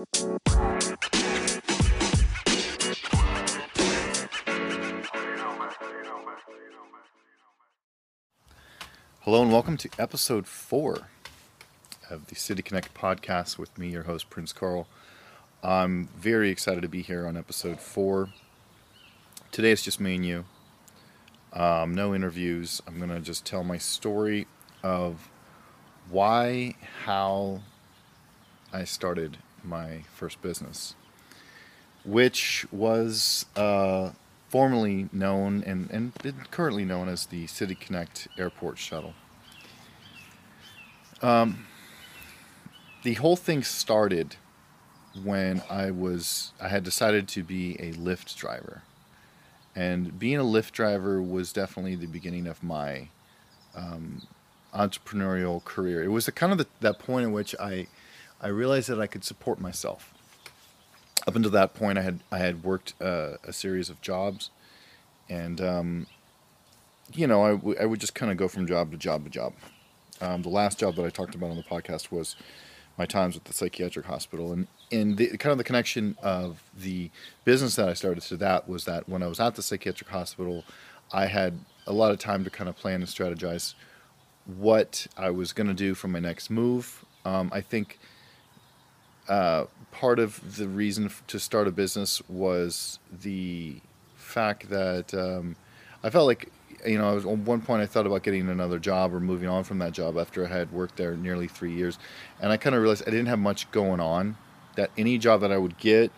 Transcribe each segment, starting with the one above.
Hello and welcome to episode four of the City Connect podcast with me, your host, Prince Carl. I'm very excited to be here on episode four. Today it's just me and you. Um, no interviews. I'm going to just tell my story of why, how I started my first business, which was uh, formerly known and, and currently known as the City Connect Airport Shuttle. Um, the whole thing started when I was I had decided to be a Lyft driver, and being a Lyft driver was definitely the beginning of my um, entrepreneurial career. It was the, kind of the, that point in which I I realized that I could support myself. Up until that point, I had I had worked uh, a series of jobs, and um, you know I, w- I would just kind of go from job to job to job. Um, the last job that I talked about on the podcast was my times at the psychiatric hospital, and and the, kind of the connection of the business that I started to that was that when I was at the psychiatric hospital, I had a lot of time to kind of plan and strategize what I was going to do for my next move. Um, I think uh, part of the reason to start a business was the fact that um, I felt like you know, was, at one point I thought about getting another job or moving on from that job after I had worked there nearly three years, and I kind of realized I didn't have much going on. That any job that I would get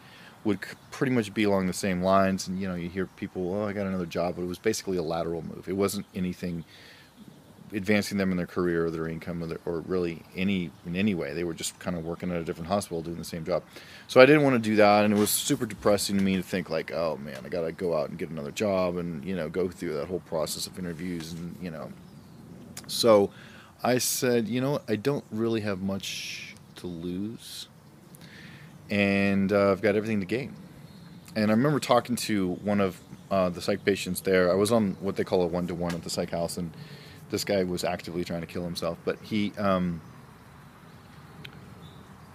would pretty much be along the same lines. And you know, you hear people, "Oh, I got another job," but it was basically a lateral move. It wasn't anything advancing them in their career or their income or, their, or really any in any way. They were just kind of working at a different hospital doing the same job. So I didn't want to do that, and it was super depressing to me to think like, oh man, I got to go out and get another job and you know go through that whole process of interviews and you know. So I said, you know, I don't really have much to lose, and uh, I've got everything to gain. And I remember talking to one of uh, the psych patients there. I was on what they call a one to one at the psych house, and this guy was actively trying to kill himself. But he, um,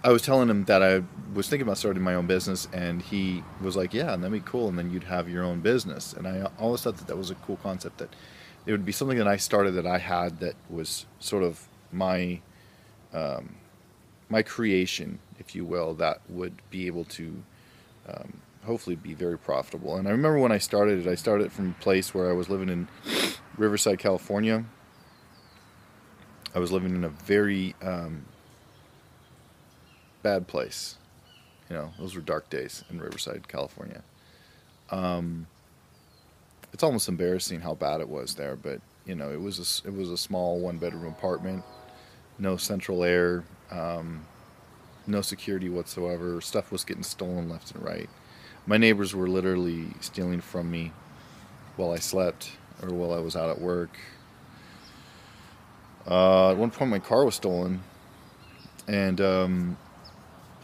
I was telling him that I was thinking about starting my own business, and he was like, "Yeah, and that'd be cool, and then you'd have your own business." And I always thought that that was a cool concept. That it would be something that I started that I had that was sort of my um, my creation, if you will, that would be able to um, hopefully be very profitable. And I remember when I started it, I started it from a place where I was living in Riverside, California, I was living in a very um, bad place. You know, those were dark days in Riverside, California. Um, it's almost embarrassing how bad it was there, but you know, it was a, it was a small one bedroom apartment, no central air, um, no security whatsoever. Stuff was getting stolen left and right. My neighbors were literally stealing from me while I slept or while I was out at work. Uh, at one point, my car was stolen, and um,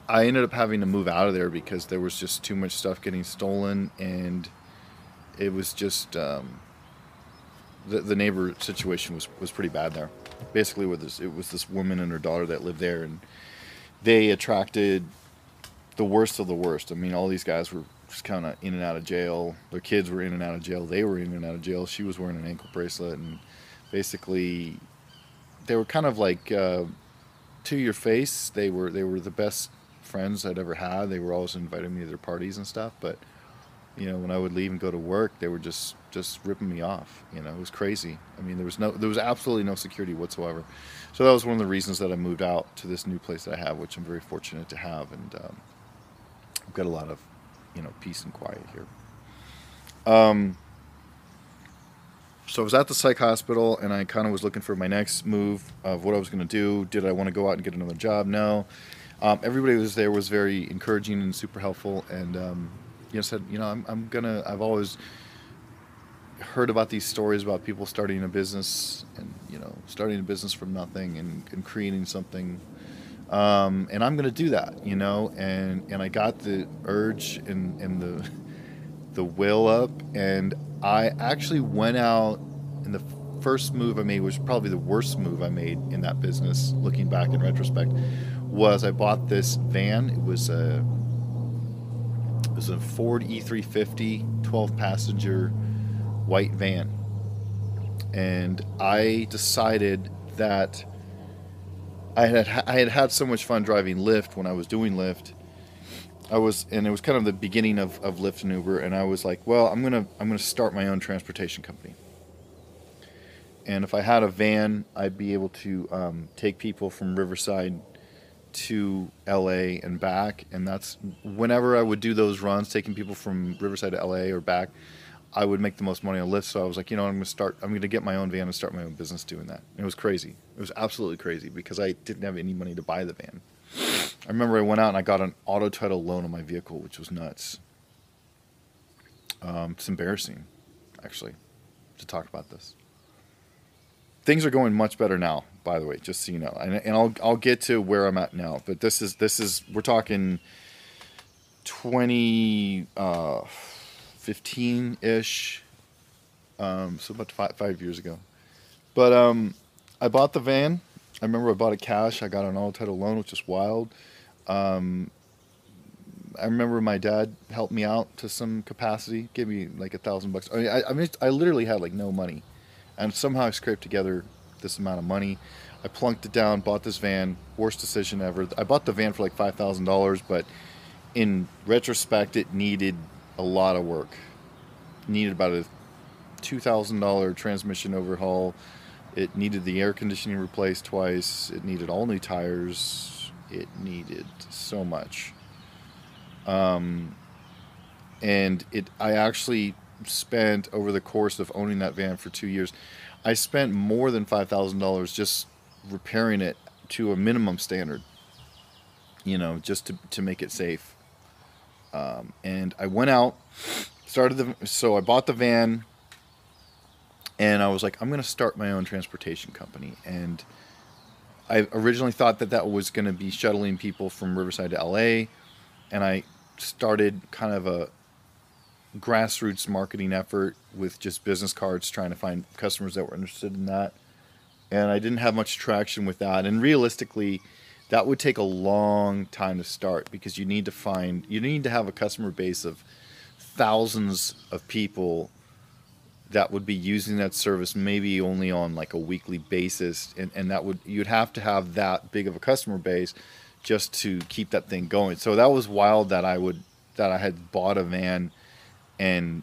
I ended up having to move out of there because there was just too much stuff getting stolen, and it was just um, the the neighbor situation was was pretty bad there. Basically, with this, it was this woman and her daughter that lived there, and they attracted the worst of the worst. I mean, all these guys were just kind of in and out of jail. Their kids were in and out of jail. They were in and out of jail. She was wearing an ankle bracelet, and basically they were kind of like uh, to your face. They were they were the best friends I'd ever had. They were always inviting me to their parties and stuff. But you know, when I would leave and go to work, they were just just ripping me off. You know, it was crazy. I mean, there was no there was absolutely no security whatsoever. So that was one of the reasons that I moved out to this new place that I have, which I'm very fortunate to have, and um, I've got a lot of you know peace and quiet here. Um, so I was at the psych hospital and I kind of was looking for my next move of what I was going to do. Did I want to go out and get another job? No. Um, everybody was there was very encouraging and super helpful, and um, you know said, you know, I'm, I'm gonna. I've always heard about these stories about people starting a business and you know starting a business from nothing and, and creating something um, and I'm going to do that, you know. And and I got the urge and and the the will up, and I actually went out and the first move I made which was probably the worst move I made in that business, looking back in retrospect, was I bought this van. It was a it was a Ford E350 12 passenger white van. And I decided that I had I had had so much fun driving Lyft when I was doing Lyft. I was and it was kind of the beginning of, of Lyft and Uber and I was like, well, I'm gonna I'm gonna start my own transportation company. And if I had a van, I'd be able to um, take people from Riverside to LA and back. And that's whenever I would do those runs, taking people from Riverside to LA or back, I would make the most money on Lyft. So I was like, you know, I'm to start, I'm to get my own van and start my own business doing that. And it was crazy. It was absolutely crazy because I didn't have any money to buy the van. I remember I went out and I got an auto title loan on my vehicle, which was nuts. Um, it's embarrassing, actually, to talk about this. Things are going much better now, by the way, just so you know. And, and I'll I'll get to where I'm at now. But this is this is we're talking twenty uh, fifteen ish. Um, so about five five years ago. But um, I bought the van. I remember I bought it cash. I got an auto title loan, which is wild. Um, I remember my dad helped me out to some capacity, gave me like a thousand bucks. I mean, I, I mean, I literally had like no money and somehow I scraped together this amount of money. I plunked it down, bought this van. Worst decision ever. I bought the van for like five thousand dollars, but in retrospect, it needed a lot of work. It needed about a two thousand dollar transmission overhaul. It needed the air conditioning replaced twice. It needed all new tires. It needed so much. Um, and it, I actually spent over the course of owning that van for two years, I spent more than five thousand dollars just repairing it to a minimum standard. You know, just to to make it safe. Um, and I went out, started the so I bought the van, and I was like, I'm going to start my own transportation company. And I originally thought that that was going to be shuttling people from Riverside to LA, and I started kind of a grassroots marketing effort with just business cards trying to find customers that were interested in that. And I didn't have much traction with that. And realistically, that would take a long time to start because you need to find, you need to have a customer base of thousands of people that would be using that service maybe only on like a weekly basis and, and that would you'd have to have that big of a customer base just to keep that thing going so that was wild that i would that i had bought a van and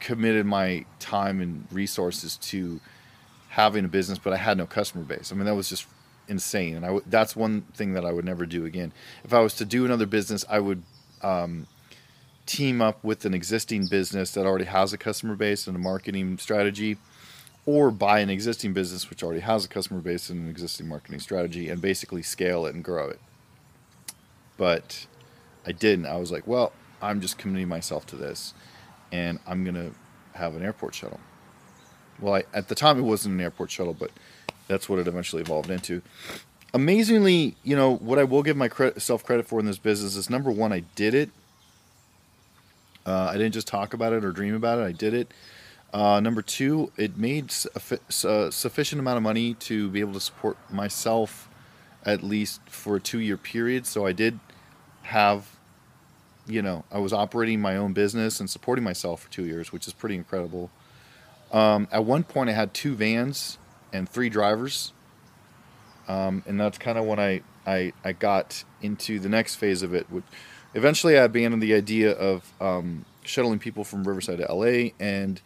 committed my time and resources to having a business, but I had no customer base. I mean, that was just insane, and I w- that's one thing that I would never do again. If I was to do another business, I would um, team up with an existing business that already has a customer base and a marketing strategy, or buy an existing business which already has a customer base and an existing marketing strategy, and basically scale it and grow it. But I didn't. I was like, well, I'm just committing myself to this, and I'm gonna have an airport shuttle. Well, I, at the time it wasn't an airport shuttle, but that's what it eventually evolved into. Amazingly, you know what I will give myself credit for in this business is number one, I did it. Uh, I didn't just talk about it or dream about it. I did it. Uh, number two, it made a sufficient amount of money to be able to support myself at least for a two-year period. So I did have you know, I was operating my own business and supporting myself for two years, which is pretty incredible. Um, at one point, I had two vans and three drivers, um, and that's kind of when I, I I got into the next phase of it. Which eventually, I abandoned the idea of um, shuttling people from Riverside to LA, and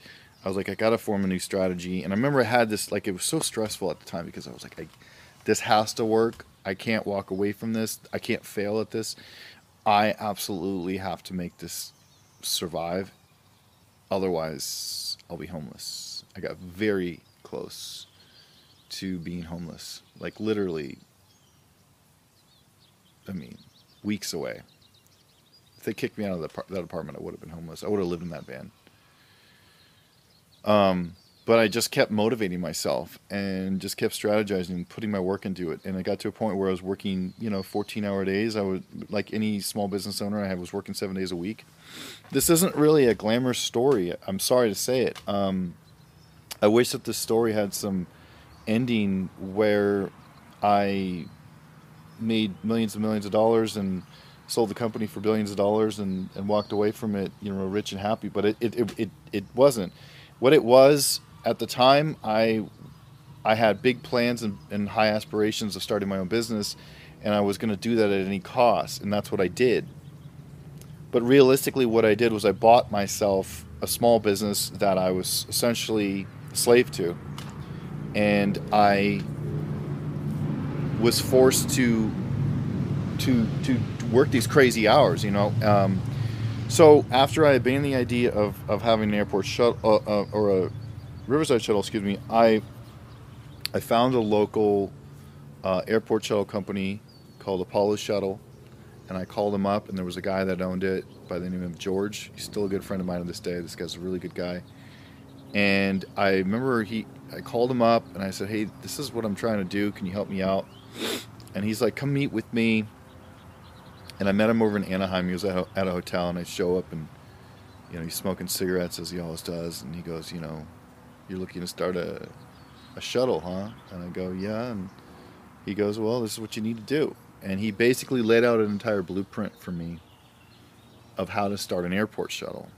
I was like, I got to form a new strategy. And I remember I had this like it was so stressful at the time because I was like, I, this has to work. I can't walk away from this. I can't fail at this. I absolutely have to make this survive. Otherwise, I'll be homeless. I got very close to being homeless. Like, literally, I mean, weeks away. If they kicked me out of the, that apartment, I would have been homeless. I would have lived in that van. Um, but I just kept motivating myself and just kept strategizing, and putting my work into it. And I got to a point where I was working, you know, 14 hour days. I would, like any small business owner, I was working seven days a week. This isn't really a glamorous story. I'm sorry to say it. Um, I wish that this story had some ending where I made millions and millions of dollars and sold the company for billions of dollars and, and walked away from it, you know, rich and happy. But it, it, it, it, it wasn't. What it was at the time, I I had big plans and, and high aspirations of starting my own business, and I was going to do that at any cost, and that's what I did. But realistically, what I did was I bought myself a small business that I was essentially a slave to, and I was forced to to to work these crazy hours, you know. Um, so after I abandoned the idea of, of having an airport shuttle uh, uh, or a Riverside shuttle, excuse me, I I found a local uh, airport shuttle company called Apollo Shuttle, and I called them up, and there was a guy that owned it by the name of George. He's still a good friend of mine to this day. This guy's a really good guy. And I remember he, I called him up, and I said, "Hey, this is what I'm trying to do. Can you help me out?" And he's like, "Come meet with me." And I met him over in Anaheim. He was at a hotel, and I show up, and you know, he's smoking cigarettes as he always does, and he goes, "You know, you're looking to start a a shuttle, huh?" And I go, "Yeah." And he goes, "Well, this is what you need to do." And he basically laid out an entire blueprint for me of how to start an airport shuttle.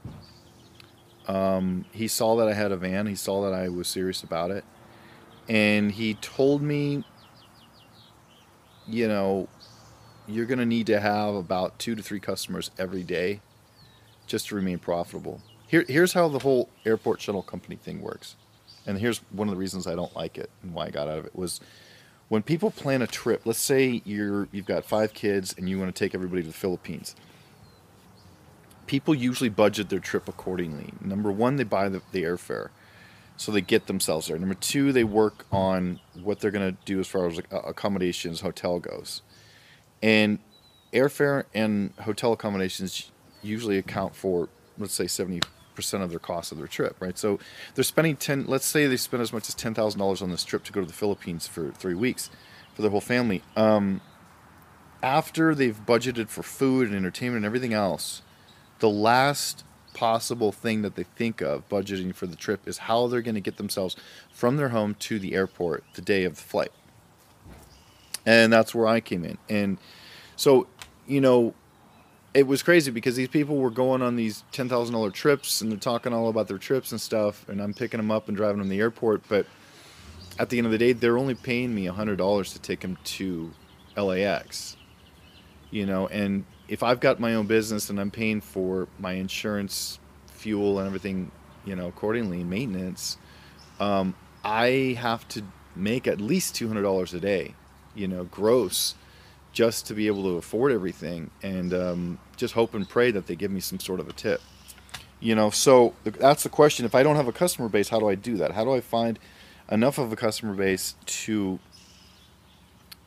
Um, he saw that I had a van. He saw that I was serious about it, and he told me, you know, you're going to need to have about two to three customers every day just to remain profitable. Here, here's how the whole airport shuttle company thing works, and here's one of the reasons I don't like it and why I got out of it was when people plan a trip. Let's say you're you've got five kids and you want to take everybody to the Philippines people usually budget their trip accordingly. Number one, they buy the, the airfare, so they get themselves there. Number two, they work on what they're going to do as far as accommodations, hotel goes, and airfare and hotel accommodations usually account for let's say seventy percent of their cost of their trip, right? So they're spending ten. Let's say they spend as much as ten thousand dollars on this trip to go to the Philippines for three weeks for their whole family. Um, after they've budgeted for food and entertainment and everything else, the last possible thing that they think of budgeting for the trip is how they're going to get themselves from their home to the airport the day of the flight. And that's where I came in. And so, you know, it was crazy because these people were going on these $10,000 trips and they're talking all about their trips and stuff. And I'm picking them up and driving them to the airport. But at the end of the day, they're only paying me $100 to take them to LAX. You know, and if I've got my own business and I'm paying for my insurance, fuel, and everything, you know, accordingly, maintenance, um, I have to make at least two hundred dollars a day, you know, gross, just to be able to afford everything, and um, just hope and pray that they give me some sort of a tip. You know, so that's the question. If I don't have a customer base, how do I do that? How do I find enough of a customer base to,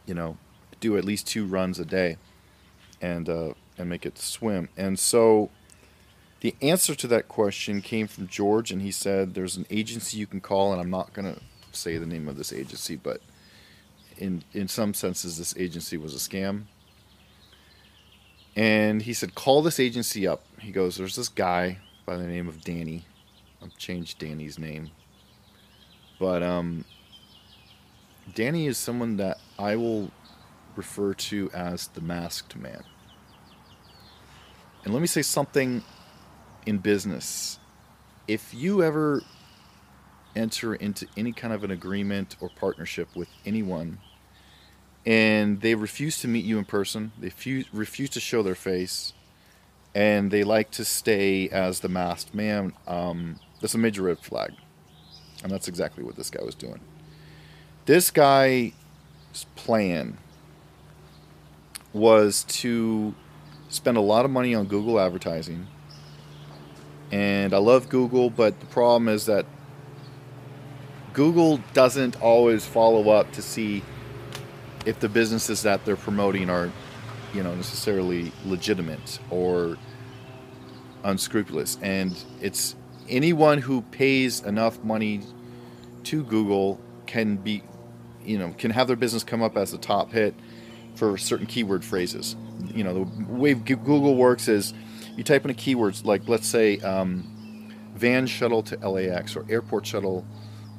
you know, do at least two runs a day? and uh, and make it swim. And so the answer to that question came from George, and he said there's an agency you can call, and I'm not going to say the name of this agency, but in in some senses, this agency was a scam. And he said, call this agency up. He goes, there's this guy by the name of Danny. I've changed Danny's name, but um, Danny is someone that I will refer to as the masked man. And let me say something in business. If you ever enter into any kind of an agreement or partnership with anyone and they refuse to meet you in person, they refuse to show their face, and they like to stay as the masked man, um, that's a major red flag. And that's exactly what this guy was doing. This guy's plan was to spend a lot of money on Google advertising. And I love Google, but the problem is that Google doesn't always follow up to see if the businesses that they're promoting are, you know, necessarily legitimate or unscrupulous. And it's anyone who pays enough money to Google can be, you know, can have their business come up as a top hit for certain keyword phrases. You know, the way Google works is you type in a keyword like, let's say, um, van shuttle to LAX or airport shuttle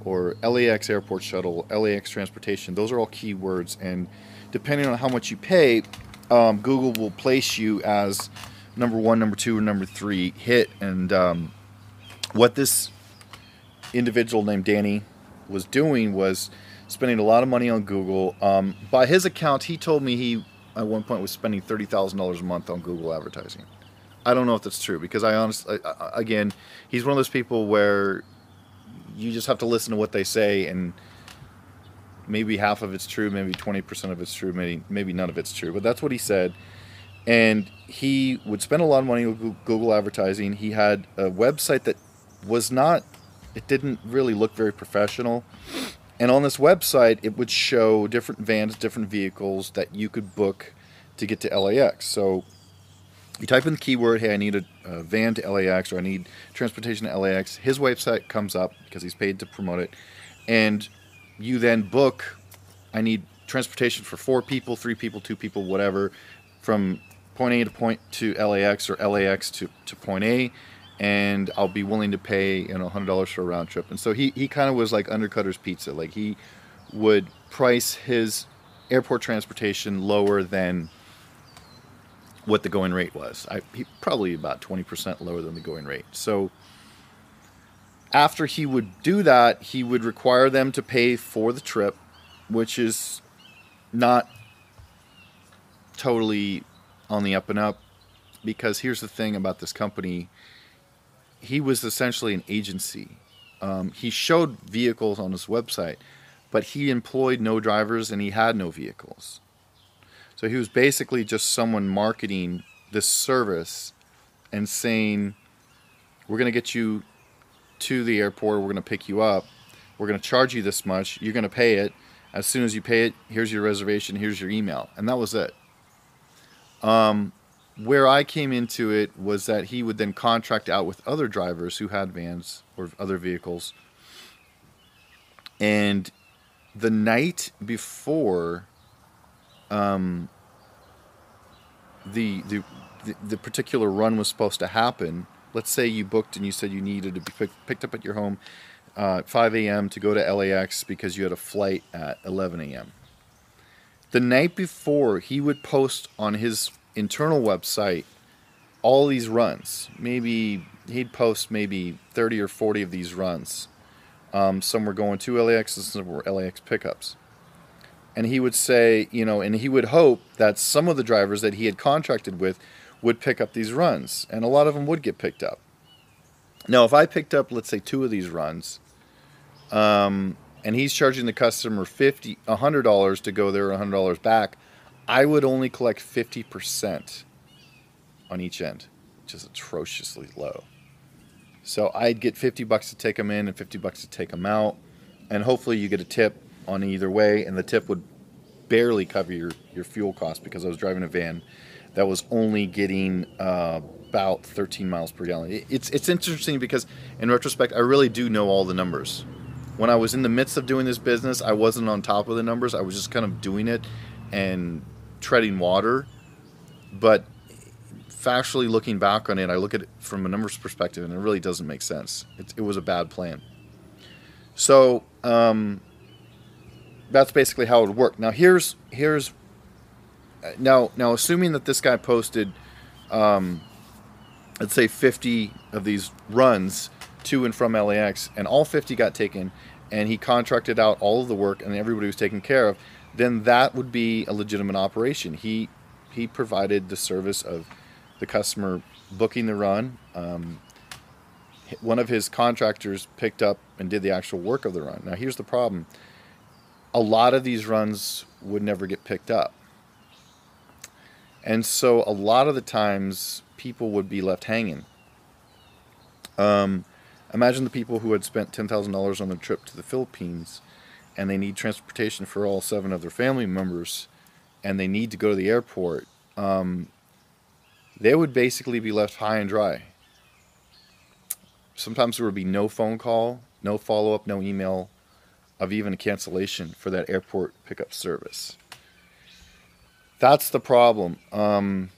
or LAX airport shuttle, LAX transportation. Those are all keywords, and depending on how much you pay, um, Google will place you as number one, number two, or number three hit. And um, what this individual named Danny was doing was spending a lot of money on Google. Um, by his account, he told me he at one point was spending thirty thousand dollars a month on Google advertising. I don't know if that's true because I honestly, again, he's one of those people where you just have to listen to what they say and maybe half of it's true, maybe 20% of it's true, maybe maybe none of it's true, but that's what he said. And he would spend a lot of money on Google advertising. He had a website that was not it didn't really look very professional. And on this website, it would show different vans, different vehicles that you could book to get to LAX. So you type in the keyword, hey, I need a, a, van to LAX or I need transportation to LAX. His website comes up because he's paid to promote it. And you then book, I need transportation for four people, three people, two people, whatever, from point A to point to LAX or LAX to, to point A. And I'll be willing to pay, you know, $100 for a round trip. And so he, he kind of was like Undercutter's Pizza. Like he would price his airport transportation lower than what the going rate was. I, he, probably about 20% lower than the going rate. So after he would do that, he would require them to pay for the trip, which is not totally on the up and up. Because here's the thing about this company he was essentially an agency. Um, he showed vehicles on his website, but he employed no drivers and he had no vehicles. So he was basically just someone marketing this service and saying, We're going to get you to the airport, we're going to pick you up, we're going to charge you this much, you're going to pay it. As soon as you pay it, here's your reservation, here's your email. And that was it. Um, where I came into it was that he would then contract out with other drivers who had vans or other vehicles. And the night before um, the, the the particular run was supposed to happen. Let's say you booked and you said you needed to be pick, picked up at your home uh, at 5 a.m. to go to LAX because you had a flight at 11 a.m. The night before, he would post on his internal website all these runs. Maybe he'd post maybe 30 or 40 of these runs. Um, some were going to LAX, some were LAX pickups and he would say, you know, and he would hope that some of the drivers that he had contracted with would pick up these runs, and a lot of them would get picked up. Now, if I picked up, let's say, two of these runs, um, and he's charging the customer fifty, a hundred dollars to go there, hundred dollars back, I would only collect fifty percent on each end, which is atrociously low. So I'd get fifty bucks to take them in and fifty bucks to take them out, and hopefully you get a tip on either way, and the tip would barely cover your, your fuel cost because I was driving a van that was only getting uh, about 13 miles per gallon. It's it's interesting because in retrospect, I really do know all the numbers. When I was in the midst of doing this business, I wasn't on top of the numbers. I was just kind of doing it and treading water. But factually looking back on it, I look at it from a numbers perspective, and it really doesn't make sense. It, it was a bad plan. So um, that's basically how it would work. Now here's here's now now assuming that this guy posted, um, let's say 50 of these runs to and from LAX, and all 50 got taken, and he contracted out all of the work, and everybody was taken care of, then that would be a legitimate operation. He he provided the service of the customer booking the run. Um, one of his contractors picked up and did the actual work of the run. Now here's the problem a lot of these runs would never get picked up. And so a lot of the times people would be left hanging. Um, imagine the people who had spent $10,000 on their trip to the Philippines and they need transportation for all seven of their family members and they need to go to the airport. Um, they would basically be left high and dry. Sometimes there would be no phone call, no follow up, no email, of even a cancellation for that airport pickup service. That's the problem. Um,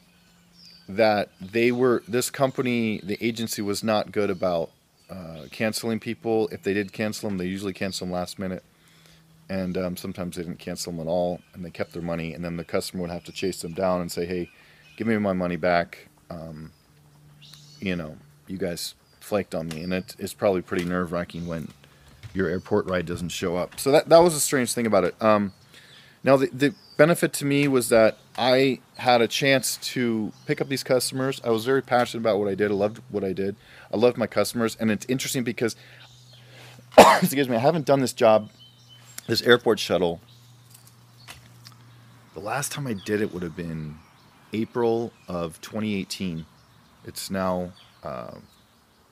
that they were, this company, the agency was not good about uh, canceling people. If they did cancel them, they usually cancel them last minute. and um, sometimes they didn't cancel them at all, and they kept their money, and then the customer would have to chase them down and say, "Hey, give me my money back." Um, you know, you guys flaked on me, and it, it's probably pretty nerve wracking when your airport ride doesn't show up. So that that was a strange thing about it. Um, now the the benefit to me was that I had a chance to pick up these customers. I was very passionate about what I did. I loved what I did. I loved my customers, and it's interesting because excuse me, I haven't done this job, this airport shuttle. The last time I did it would have been April of 2018. It's now uh,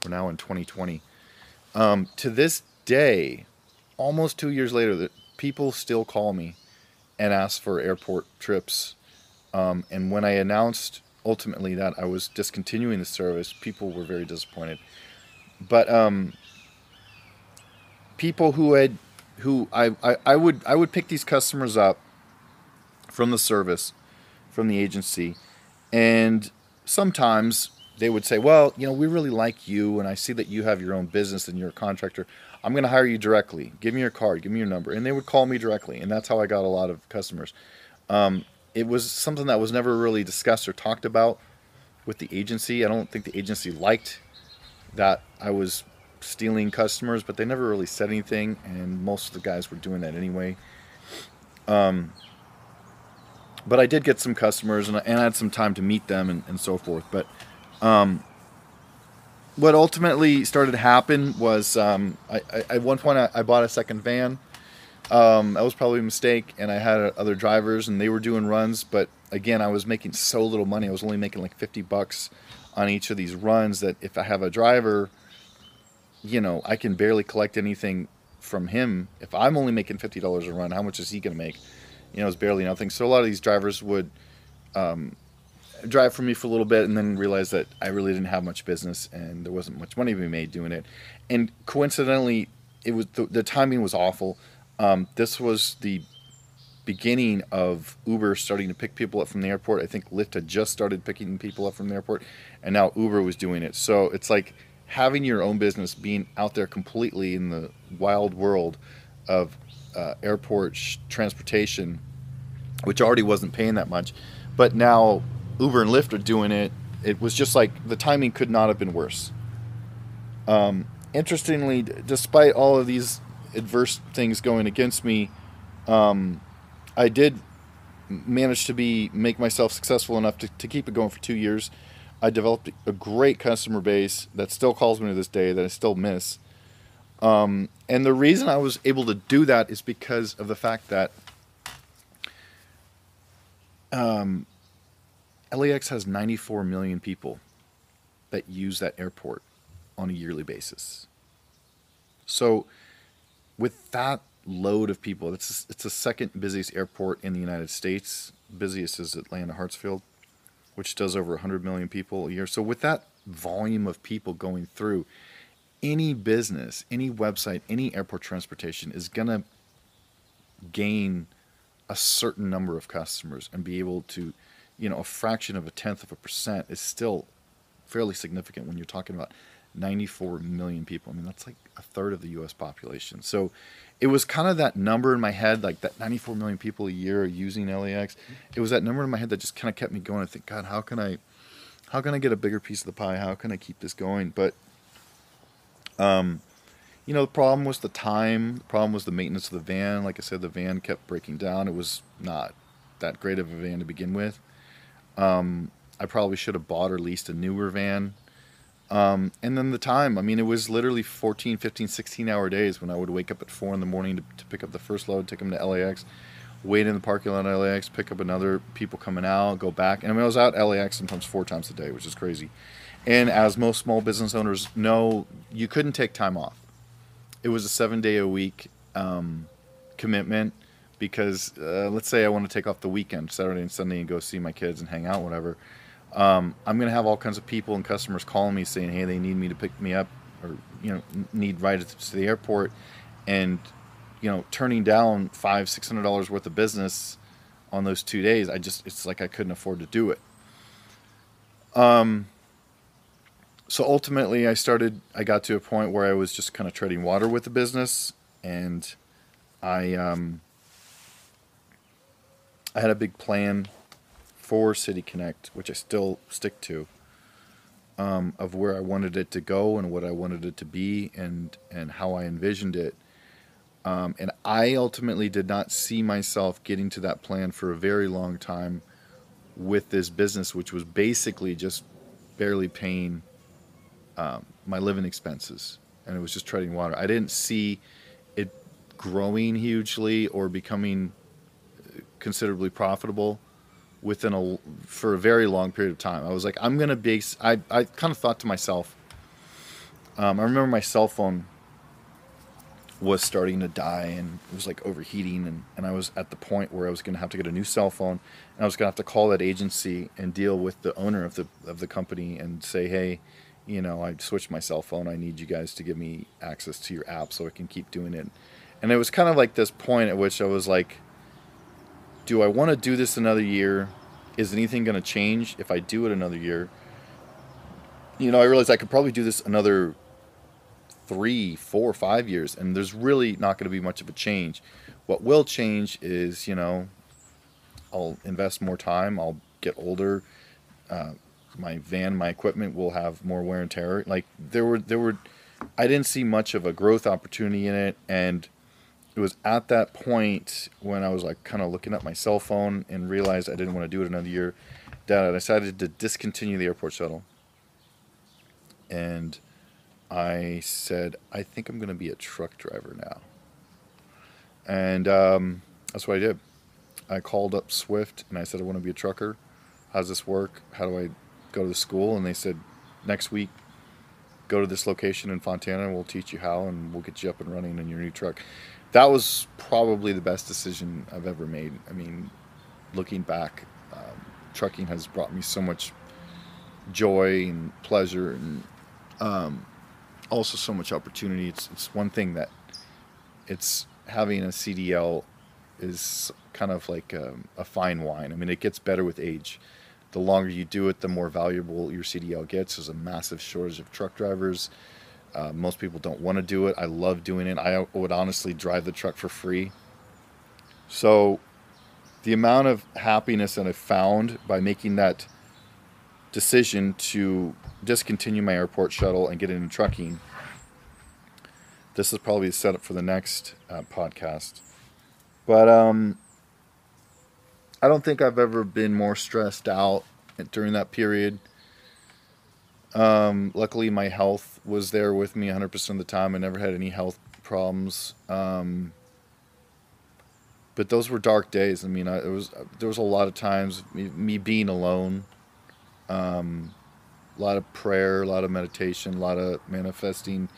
we're now in 2020. Um, to this day, almost two years later, that people still call me and ask for airport trips. Um, and when I announced ultimately that I was discontinuing the service, people were very disappointed. But um, people who had who I, I, I would I would pick these customers up from the service, from the agency, and sometimes they would say, "Well, you know, we really like you, and I see that you have your own business and you're a contractor. I'm going to hire you directly. Give me your card. Give me your number." And they would call me directly, and that's how I got a lot of customers. Um, it was something that was never really discussed or talked about with the agency. I don't think the agency liked that I was stealing customers, but they never really said anything, and most of the guys were doing that anyway. Um, but I did get some customers, and I, and I had some time to meet them and, and so forth. But um, what ultimately started to happen was um, I, I, at one point I, I, bought a second van. Um, that was probably a mistake, and I had other drivers, and they were doing runs. But again, I was making so little money. I was only making like fifty bucks on each of these runs. That if I have a driver, you know, I can barely collect anything from him. If I'm only making fifty dollars a run, how much is he going to make? You know, it's barely nothing. So a lot of these drivers would um, drive for me for a little bit and then realized that I really didn't have much business and there wasn't much money to be made doing it. And coincidentally, it was the, the timing was awful. Um, this was the beginning of Uber starting to pick people up from the airport. I think Lyft had just started picking people up from the airport, and now Uber was doing it. So it's like having your own business, being out there completely in the wild world of uh, airport sh- transportation, which already wasn't paying that much, but now Uber and Lyft are doing it. It was just like the timing could not have been worse. Um, interestingly, despite all of these adverse things going against me, um, I did manage to be make myself successful enough to, to keep it going for two years. I developed a great customer base that still calls me to this day that I still miss. Um, and the reason I was able to do that is because of the fact that um, LAX has 94 million people that use that airport on a yearly basis. So, with that load of people, it's it's the second busiest airport in the United States. Busiest is Atlanta Hartsfield, which does over 100 million people a year. So, with that volume of people going through, any business, any website, any airport transportation is gonna gain a certain number of customers and be able to you know, a fraction of a tenth of a percent is still fairly significant when you're talking about 94 million people. I mean, that's like a third of the U.S. population. So it was kind of that number in my head, like that 94 million people a year using LAX. It was that number in my head that just kind of kept me going. I think, God, how can I, how can I get a bigger piece of the pie? How can I keep this going? But, um, you know, the problem was the time. The problem was the maintenance of the van. Like I said, the van kept breaking down. It was not that great of a van to begin with. Um, I probably should have bought or leased a newer van. Um, and then the time, I mean, it was literally 14, 15, 16 hour days when I would wake up at 4 in the morning to, to pick up the first load, take them to LAX, wait in the parking lot at LAX, pick up another people coming out, go back. And I, mean, I was out LAX sometimes four times a day, which is crazy. And as most small business owners know, you couldn't take time off. It was a seven day a week um, commitment because uh, let's say I want to take off the weekend, Saturday and Sunday, and go see my kids and hang out, whatever. Um, I'm going to have all kinds of people and customers calling me saying, "Hey, they need me to pick me up, or you know, need rides to the airport," and you know, turning down five, six hundred dollars worth of business on those two days. I just, it's like I couldn't afford to do it. Um. So ultimately, I started. I got to a point where I was just kind of treading water with the business, and I um, I had a big plan for City Connect, which I still stick to, um, of where I wanted it to go and what I wanted it to be and and how I envisioned it. Um, and I ultimately did not see myself getting to that plan for a very long time with this business, which was basically just barely paying um, my living expenses, and it was just treading water. I didn't see it growing hugely or becoming considerably profitable within a for a very long period of time. I was like, I'm gonna base. I I kind of thought to myself. Um, I remember my cell phone was starting to die and it was like overheating and, and I was at the point where I was to have to get a new cell phone and I was to have to call that agency and deal with the owner of the of the company and say hey you know I switched my cell phone I need you guys to give me access to your app so I can keep doing it and it was kind of like this point at which I was like do I want to do this another year is anything going to change if I do it another year you know I realized I could probably do this another three, four, five years, and there's really not going to be much of a change. What will change is, you know, I'll invest more time. I'll get older. Uh, my van, my equipment will have more wear and tear. Like there were, there were, I didn't see much of a growth opportunity in it, and it was at that point when I was like kind of looking at my cell phone and realized I didn't want to do it another year that I decided to discontinue the airport shuttle. And I said, I think I'm going to be a truck driver now. And um, that's what I did. I called up Swift and I said, I want to be a trucker. How does this work? How do I go to the school? And they said, next week, go to this location in Fontana and we'll teach you how and we'll get you up and running in your new truck. That was probably the best decision I've ever made. I mean, looking back, um, trucking has brought me so much joy and pleasure and um, also so much opportunity. It's it's one thing that it's having a CDL is kind of like a, a, fine wine. I mean, it gets better with age. The longer you do it, the more valuable your CDL gets. There's a massive shortage of truck drivers. Uh, most people don't want to do it. I love doing it. I would honestly drive the truck for free. So, the amount of happiness that I found by making that decision to discontinue my airport shuttle and get into trucking, this is probably a setup for the next uh, podcast. But um, I don't think I've ever been more stressed out during that period. Um, luckily, my health was there with me 100% of the time. I never had any health problems. Um, but those were dark days. I mean, I, it was there was a lot of times me, me being alone. Um, a lot of prayer, a lot of meditation, a lot of manifesting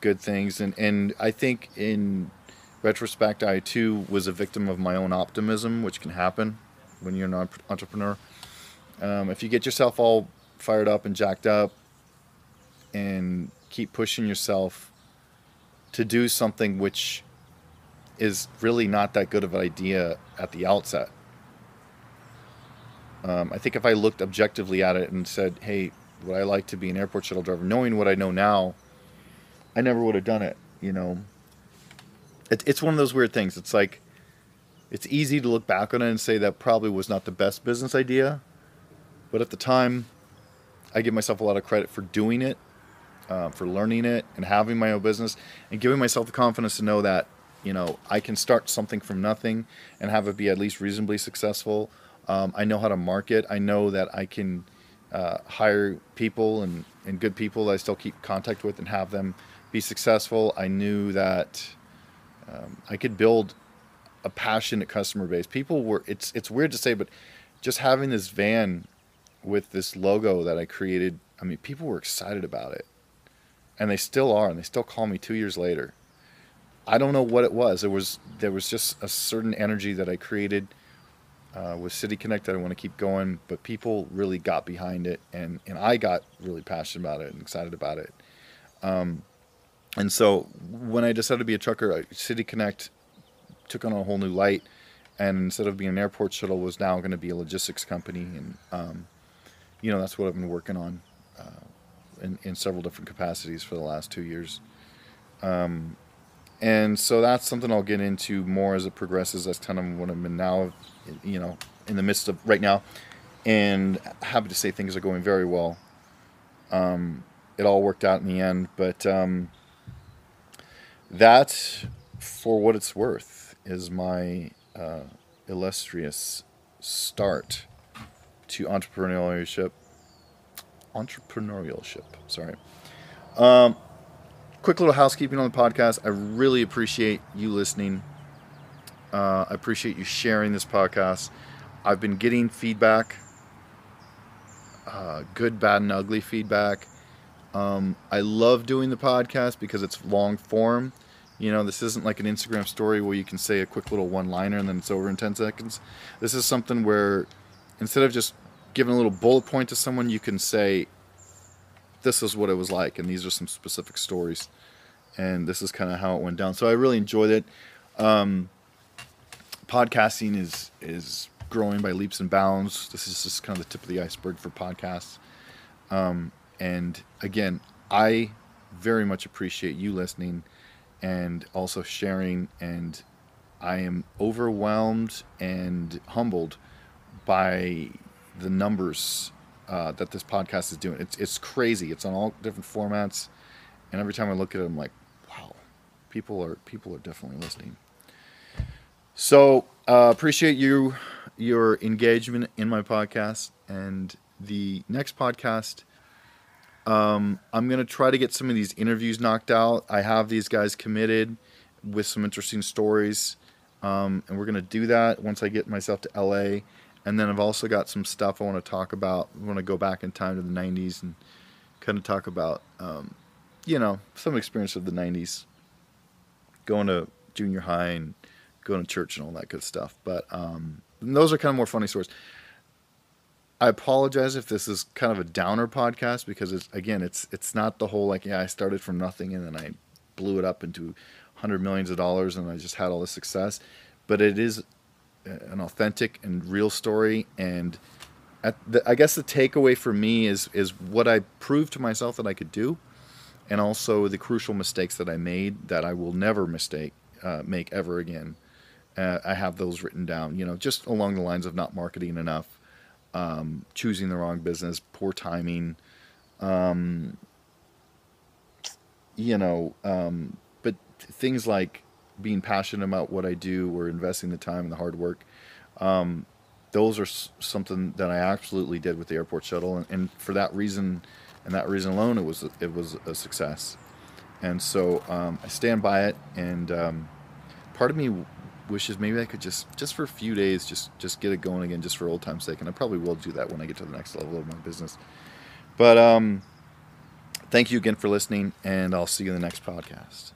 good things. And, and I think in retrospect, I too was a victim of my own optimism, which can happen when you're an entrepreneur. Um, if you get yourself all fired up and jacked up and keep pushing yourself to do something which is really not that good of an idea at the outset. Um, I think if I looked objectively at it and said, hey, would I like to be an airport shuttle driver? Knowing what I know now, I never would have done it. You know, it, it's one of those weird things. It's like it's easy to look back on it and say that probably was not the best business idea, but at the time, I give myself a lot of credit for doing it, uh, for learning it, and having my own business, and giving myself the confidence to know that you know I can start something from nothing and have it be at least reasonably successful. Um, I know how to market. I know that I can uh, hire people and, and good people that I still keep contact with and have them be successful. I knew that um, I could build a passionate customer base. People were it's it's weird to say, but just having this van with this logo that I created, I mean, people were excited about it, and they still are, and they still call me two years later. I don't know what it was. There was there was just a certain energy that I created uh, with City Connect. That I want to keep going, but people really got behind it, and and I got really passionate about it and excited about it. Um, and so when I decided to be a trucker, City Connect took on a whole new light, and instead of being an airport shuttle, was now going to be a logistics company, and um, you know that's what I've been working on uh, in, in several different capacities for the last two years. Um, and so that's something I'll get into more as it progresses. That's kind of what I'm in now, you know, in the midst of right now, and happy to say things are going very well. Um, it all worked out in the end, but um, that, for what it's worth, is my uh, illustrious start to entrepreneurship. Entrepreneurship, sorry. Um, quick little housekeeping on the podcast. I really appreciate you listening. Uh, I appreciate you sharing this podcast. I've been getting feedback, uh, good, bad, and ugly feedback. Um, I love doing the podcast because it's long form. You know, this isn't like an Instagram story where you can say a quick little one liner and then it's over in 10 seconds. This is something where instead of just giving a little bullet point to someone, you can say, This is what it was like, and these are some specific stories. And this is kind of how it went down. So I really enjoyed it. Um, podcasting is is growing by leaps and bounds. This is just kind of the tip of the iceberg for podcasts. Um, and again, I very much appreciate you listening and also sharing. And I am overwhelmed and humbled by the numbers uh, that this podcast is doing. It's it's crazy. It's on all different formats, and every time I look at it, I'm like, wow, people are people are definitely listening. So uh, appreciate you your engagement in my podcast and the next podcast. Um, I'm gonna try to get some of these interviews knocked out. I have these guys committed with some interesting stories, um, and we're gonna do that once I get myself to LA. And then I've also got some stuff I want to talk about. I want to go back in time to the 90s and kind of talk about, um, you know, some experience of the 90s, going to junior high and going to church and all that good stuff. But um, those are kind of more funny stories. I apologize if this is kind of a downer podcast because it's again, it's it's not the whole like yeah, I started from nothing and then I blew it up into hundred millions of dollars and I just had all this success. But it is an authentic and real story and the, I guess the takeaway for me is is what I proved to myself that I could do, and also the crucial mistakes that I made that I will never mistake uh, make ever again. Uh, I have those written down, you know, just along the lines of not marketing enough, um, choosing the wrong business, poor timing, um, you know, um, but things like being passionate about what I do or investing the time and the hard work. Um, those are something that I absolutely did with the airport shuttle, and, and, for that reason, and that reason alone, it was it was a success. And so um, I stand by it. And um, part of me wishes maybe I could just just for a few days just just get it going again, just for old time's sake. And I probably will do that when I get to the next level of my business. But um, thank you again for listening, and I'll see you in the next podcast.